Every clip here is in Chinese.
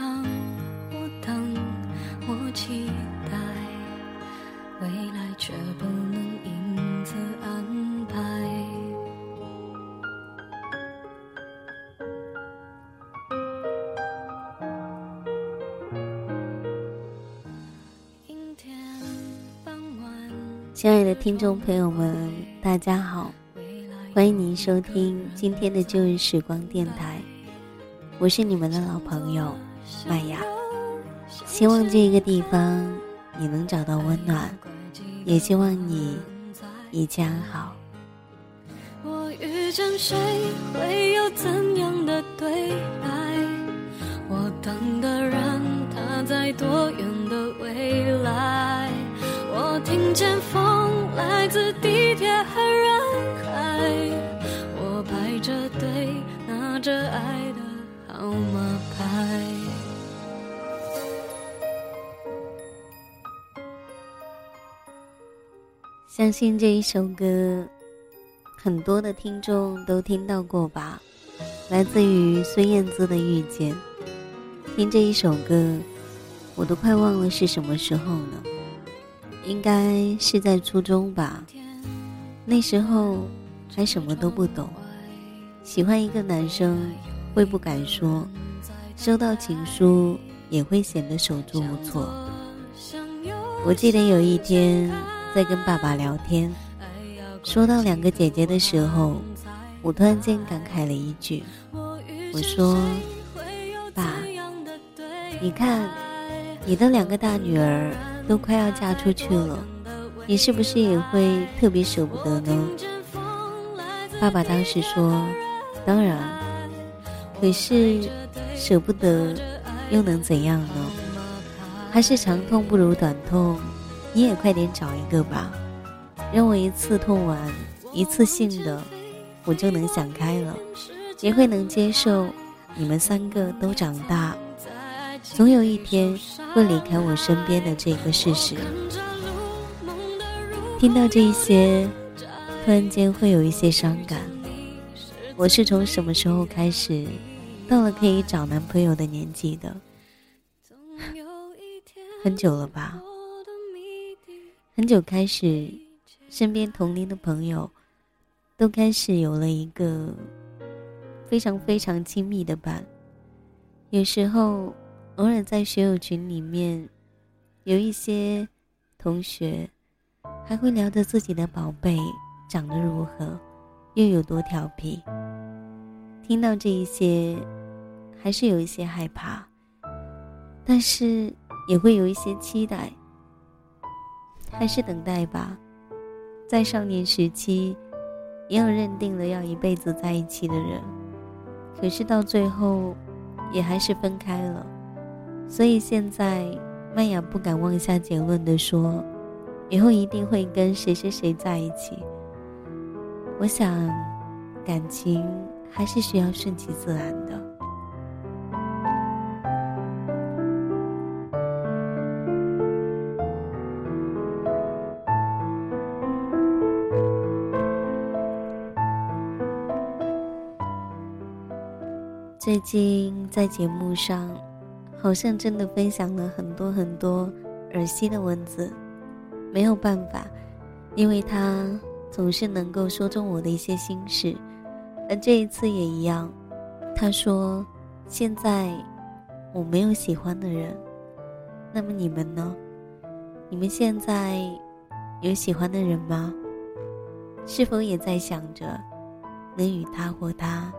想，我等，我期待，未来却不能因此安排。阴天傍晚，亲爱的听众朋友们，大家好，欢迎您收听今天的旧日时光电台，我是你们的老朋友麦雅。希望这一个地方你能找到温暖，也希望你一切安好。我遇见谁会有怎样的对白？我等的人他在多远的未来？我听见风来自地铁和人海，我排着队拿着爱的号码牌。相信这一首歌，很多的听众都听到过吧？来自于孙燕姿的《遇见》。听这一首歌，我都快忘了是什么时候了，应该是在初中吧。那时候还什么都不懂，喜欢一个男生会不敢说，收到情书也会显得手足无措。我记得有一天在跟爸爸聊天，说到两个姐姐的时候，我突然间感慨了一句：“我说，爸，你看，你的两个大女儿都快要嫁出去了，你是不是也会特别舍不得呢？”爸爸当时说：“当然，可是舍不得又能怎样呢？还是长痛不如短痛，你也快点找一个吧，让我一次痛完，一次性的，我就能想开了，也会能接受你们三个都长大，总有一天会离开我身边的这个事实。听到这些，突然间会有一些伤感。我是从什么时候开始，到了可以找男朋友的年纪的？很久了吧？很久开始，身边同龄的朋友都开始有了一个非常非常亲密的伴。有时候，偶尔在学友群里面，有一些同学还会聊着自己的宝贝长得如何，又有多调皮。听到这一些，还是有一些害怕，但是。也会有一些期待，还是等待吧。在少年时期，也有认定了要一辈子在一起的人，可是到最后，也还是分开了。所以现在，麦雅不敢妄下结论的说，以后一定会跟谁谁谁在一起。我想，感情还是需要顺其自然的。最近在节目上，好像真的分享了很多很多耳西的文字，没有办法，因为他总是能够说中我的一些心事，而这一次也一样。他说：“现在我没有喜欢的人，那么你们呢？你们现在有喜欢的人吗？是否也在想着能与他或他？”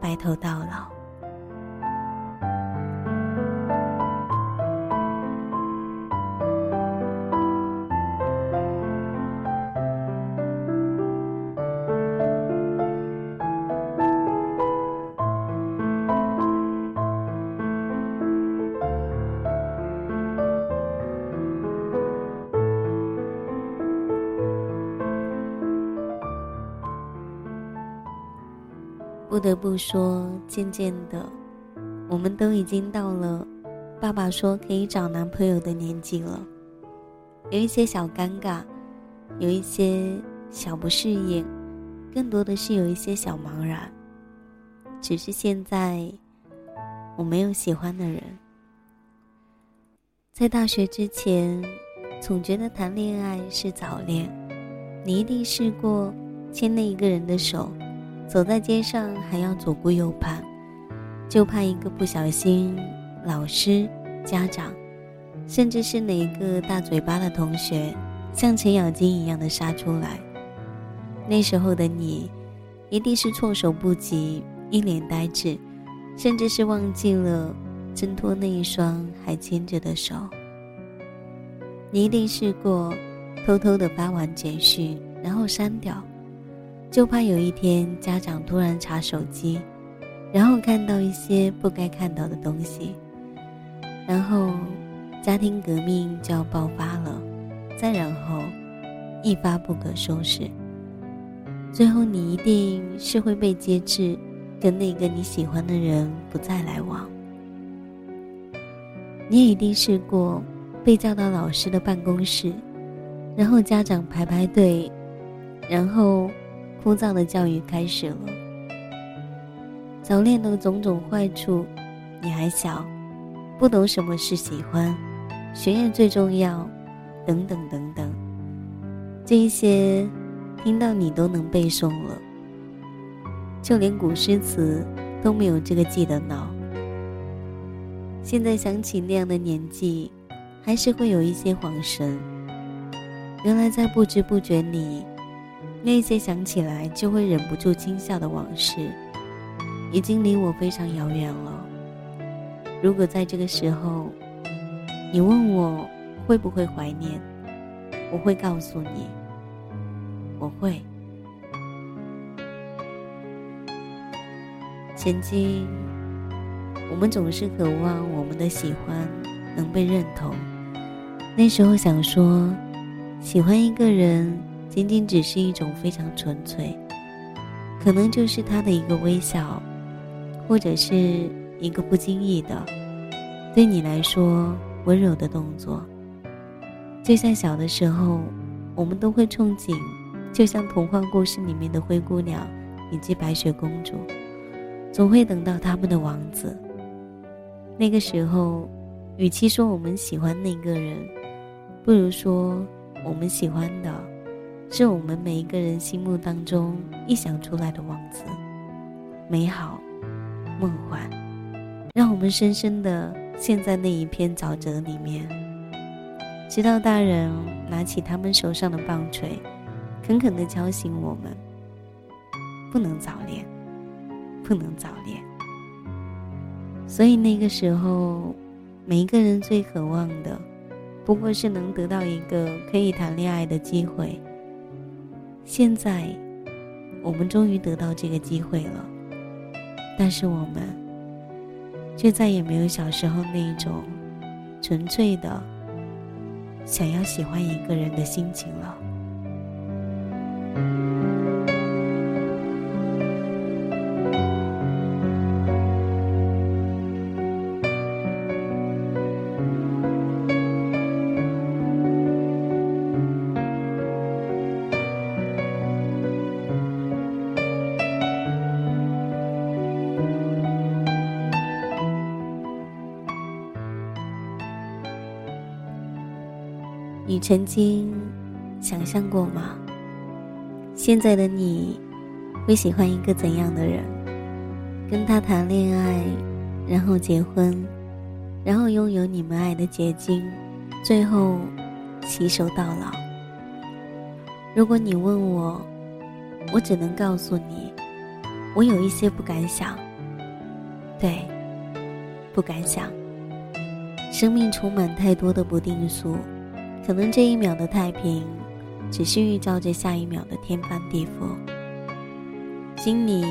白头到老。不得不说，渐渐的，我们都已经到了爸爸说可以找男朋友的年纪了。有一些小尴尬，有一些小不适应，更多的是有一些小茫然。只是现在，我没有喜欢的人。在大学之前，总觉得谈恋爱是早恋。你一定试过牵那一个人的手，走在街上还要左顾右盼，就怕一个不小心，老师、家长，甚至是哪个大嘴巴的同学，像程咬金一样的杀出来。那时候的你，一定是措手不及。一脸呆滞，甚至是忘记了挣脱那一双还牵着的手。你一定试过偷偷的发完简讯，然后删掉，就怕有一天家长突然查手机，然后看到一些不该看到的东西，然后家庭革命就要爆发了，再然后一发不可收拾，最后你一定是会被接制。跟那个你喜欢的人不再来往，你也一定试过被叫到老师的办公室，然后家长排排队，然后枯燥的教育开始了。早恋的种种坏处，你还小，不懂什么是喜欢，学业最重要，等等等等，这一些听到你都能背诵了。就连古诗词都没有这个记得牢。现在想起那样的年纪，还是会有一些恍神。原来在不知不觉里，那些想起来就会忍不住惊笑的往事，已经离我非常遥远了。如果在这个时候，你问我会不会怀念，我会告诉你，我会。曾经，我们总是渴望我们的喜欢能被认同。那时候想说，喜欢一个人仅仅只是一种非常纯粹，可能就是他的一个微笑，或者是一个不经意的，对你来说温柔的动作。就像小的时候，我们都会憧憬，就像童话故事里面的灰姑娘以及白雪公主。总会等到他们的王子。那个时候，与其说我们喜欢那个人，不如说我们喜欢的，是我们每一个人心目当中臆想出来的王子，美好、梦幻，让我们深深的陷在那一片沼泽里面，直到大人拿起他们手上的棒槌，狠狠的敲醒我们，不能早恋。不能早恋，所以那个时候，每一个人最渴望的，不过是能得到一个可以谈恋爱的机会。现在，我们终于得到这个机会了，但是我们，却再也没有小时候那种纯粹的想要喜欢一个人的心情了。你曾经想象过吗？现在的你会喜欢一个怎样的人？跟他谈恋爱，然后结婚，然后拥有你们爱的结晶，最后携手到老。如果你问我，我只能告诉你，我有一些不敢想。对，不敢想。生命充满太多的不定数。可能这一秒的太平，只是预兆着下一秒的天翻地覆。心里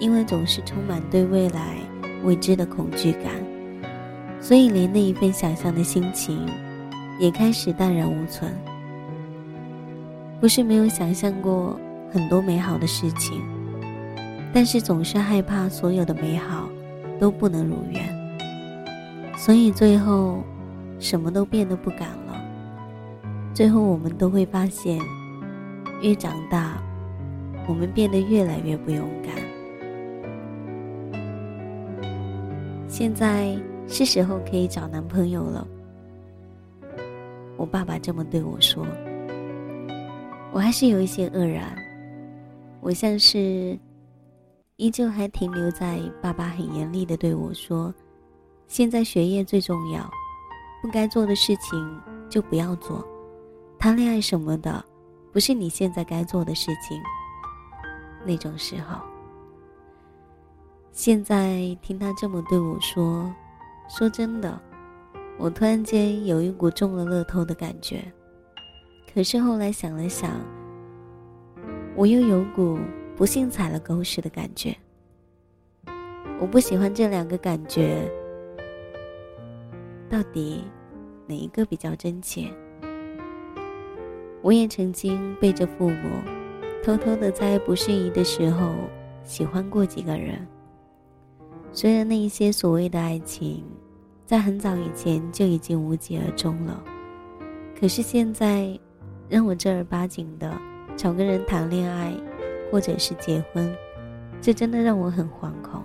因为总是充满对未来未知的恐惧感，所以连那一份想象的心情，也开始淡然无存。不是没有想象过很多美好的事情，但是总是害怕所有的美好都不能如愿，所以最后什么都变得不敢了。最后我们都会发现，越长大，我们变得越来越不勇敢。现在是时候可以找男朋友了。我爸爸这么对我说，我还是有一些愕然。我像是依旧还停留在爸爸很严厉的对我说：“现在学业最重要，不该做的事情就不要做，谈恋爱什么的，不是你现在该做的事情。”那种时候，现在听他这么对我说，说真的。我突然间有一股中了乐透的感觉，可是后来想了想，我又有股不幸踩了狗屎的感觉。我不喜欢这两个感觉，到底哪一个比较真切？我也曾经背着父母，偷偷的在不适宜的时候喜欢过几个人，虽然那一些所谓的爱情。在很早以前就已经无疾而终了，可是现在，让我正儿八经的找个人谈恋爱，或者是结婚，这真的让我很惶恐。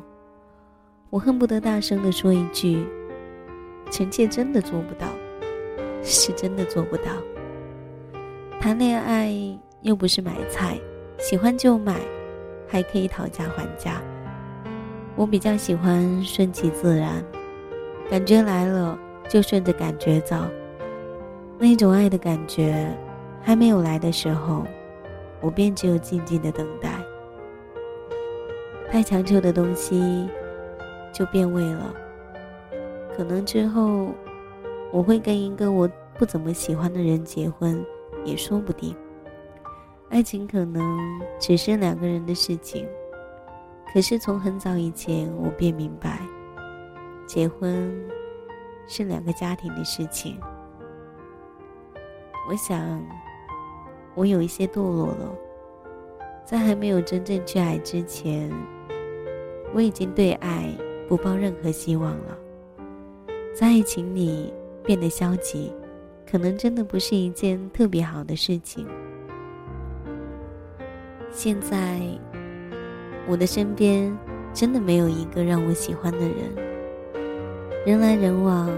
我恨不得大声的说一句：“臣妾真的做不到，是真的做不到。”谈恋爱又不是买菜，喜欢就买，还可以讨价还价。我比较喜欢顺其自然。感觉来了，就顺着感觉走。那种爱的感觉还没有来的时候，我便只有静静的等待。太强求的东西就变味了。可能之后我会跟一个我不怎么喜欢的人结婚，也说不定。爱情可能只是两个人的事情，可是从很早以前我便明白。结婚是两个家庭的事情。我想，我有一些堕落了，在还没有真正去爱之前，我已经对爱不抱任何希望了。在爱情里变得消极，可能真的不是一件特别好的事情。现在，我的身边真的没有一个让我喜欢的人。人来人往，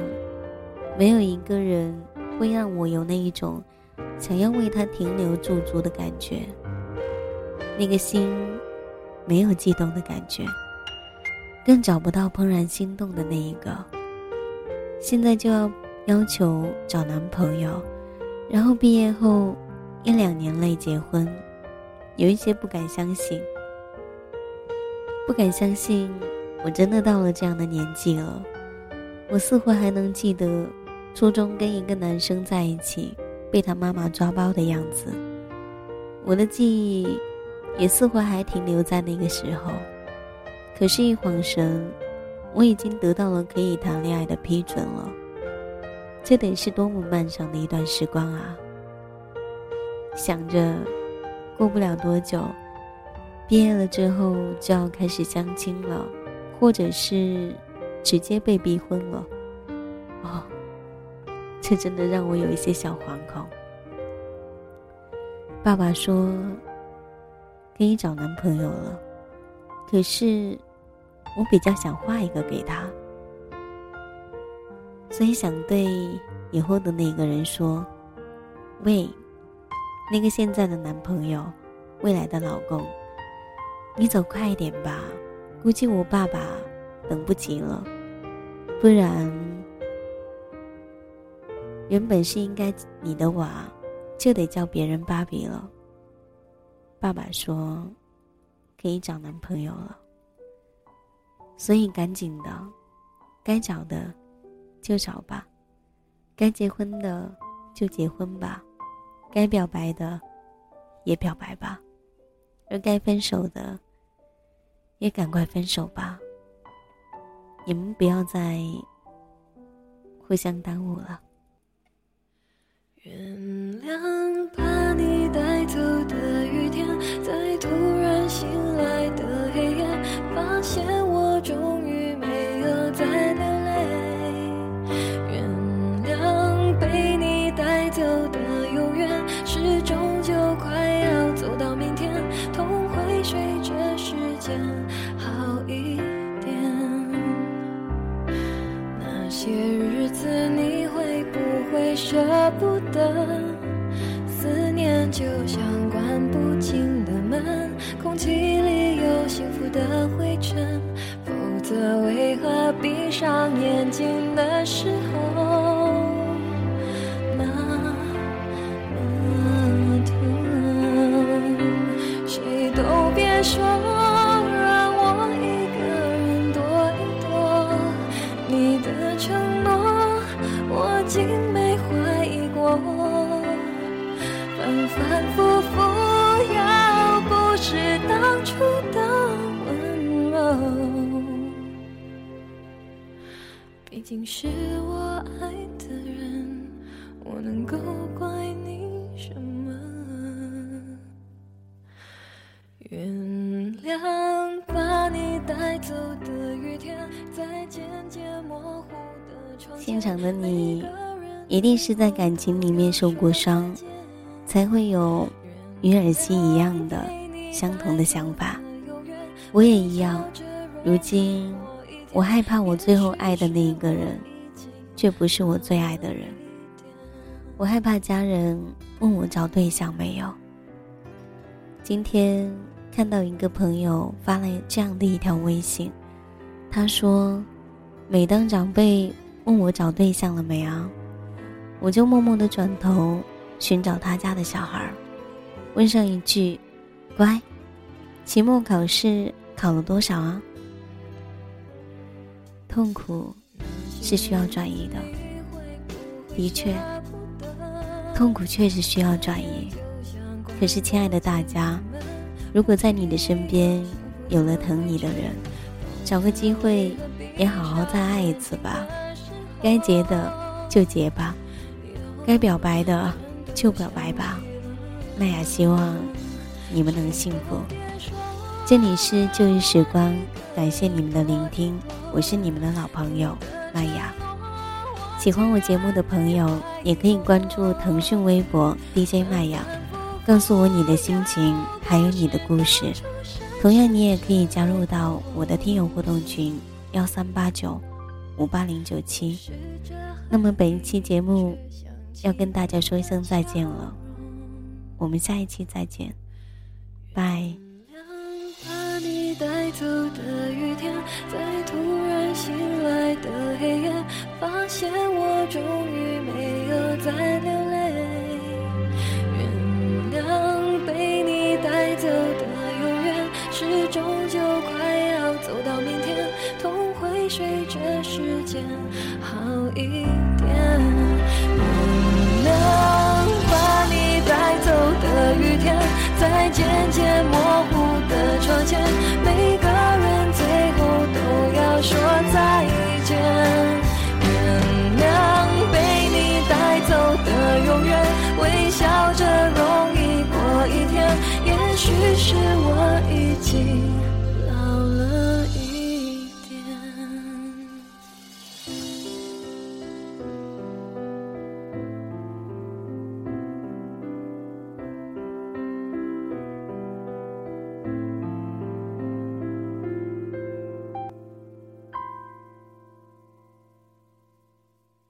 没有一个人会让我有那一种想要为他停留驻足的感觉。那个心没有悸动的感觉，更找不到怦然心动的那一个。现在就要要求找男朋友，然后毕业后一两年内结婚，有一些不敢相信，不敢相信我真的到了这样的年纪了。我似乎还能记得初中跟一个男生在一起，被他妈妈抓包的样子。我的记忆也似乎还停留在那个时候。可是，一晃神，我已经得到了可以谈恋爱的批准了。这得是多么漫长的一段时光啊！想着，过不了多久，毕业了之后就要开始相亲了，或者是……直接被逼婚了，哦，这真的让我有一些小惶恐。爸爸说可以找男朋友了，可是我比较想画一个给他，所以想对以后的那个人说：“喂，那个现在的男朋友，未来的老公，你走快一点吧，估计我爸爸。”等不及了，不然，原本是应该你的娃，就得叫别人芭比了。爸爸说，可以找男朋友了，所以赶紧的，该找的就找吧，该结婚的就结婚吧，该表白的也表白吧，而该分手的也赶快分手吧。你们不要再互相耽误了。原谅就像关不紧的门，空气里有幸福的灰尘，否则为何闭上眼睛竟是我爱的人，我能够怪你什么？原谅把你带走的雨天，在渐渐模糊的窗。现场的你，一定是在感情里面受过伤，才会有与尔西一样的相同的想法。我也一样，如今我害怕我最后爱的那一个人，却不是我最爱的人。我害怕家人问我找对象没有。今天。看到一个朋友发了这样的一条微信，他说：“每当长辈问我找对象了没啊，我就默默的转头寻找他家的小孩，问上一句：‘乖，期末考试考了多少啊？’痛苦是需要转移的，的确，痛苦确实需要转移。可是，亲爱的大家。”如果在你的身边有了疼你的人，找个机会也好好再爱一次吧。该结的就结吧，该表白的就表白吧。麦雅希望你们能幸福。这里是旧日时光，感谢你们的聆听，我是你们的老朋友麦雅。喜欢我节目的朋友也可以关注腾讯微博 DJ 麦雅。告诉我你的心情，还有你的故事。同样，你也可以加入到我的听友互动群幺三八九五八零九七。那么，本一期节目要跟大家说一声再见了，我们下一期再见，拜。带走的雨天，在突然醒来的黑夜，发现我终于没有再流泪。原谅被你带走的永远，是终究快要走到明天，痛会随着时间好一点。原谅把你带走的雨天，在渐渐模糊的窗前。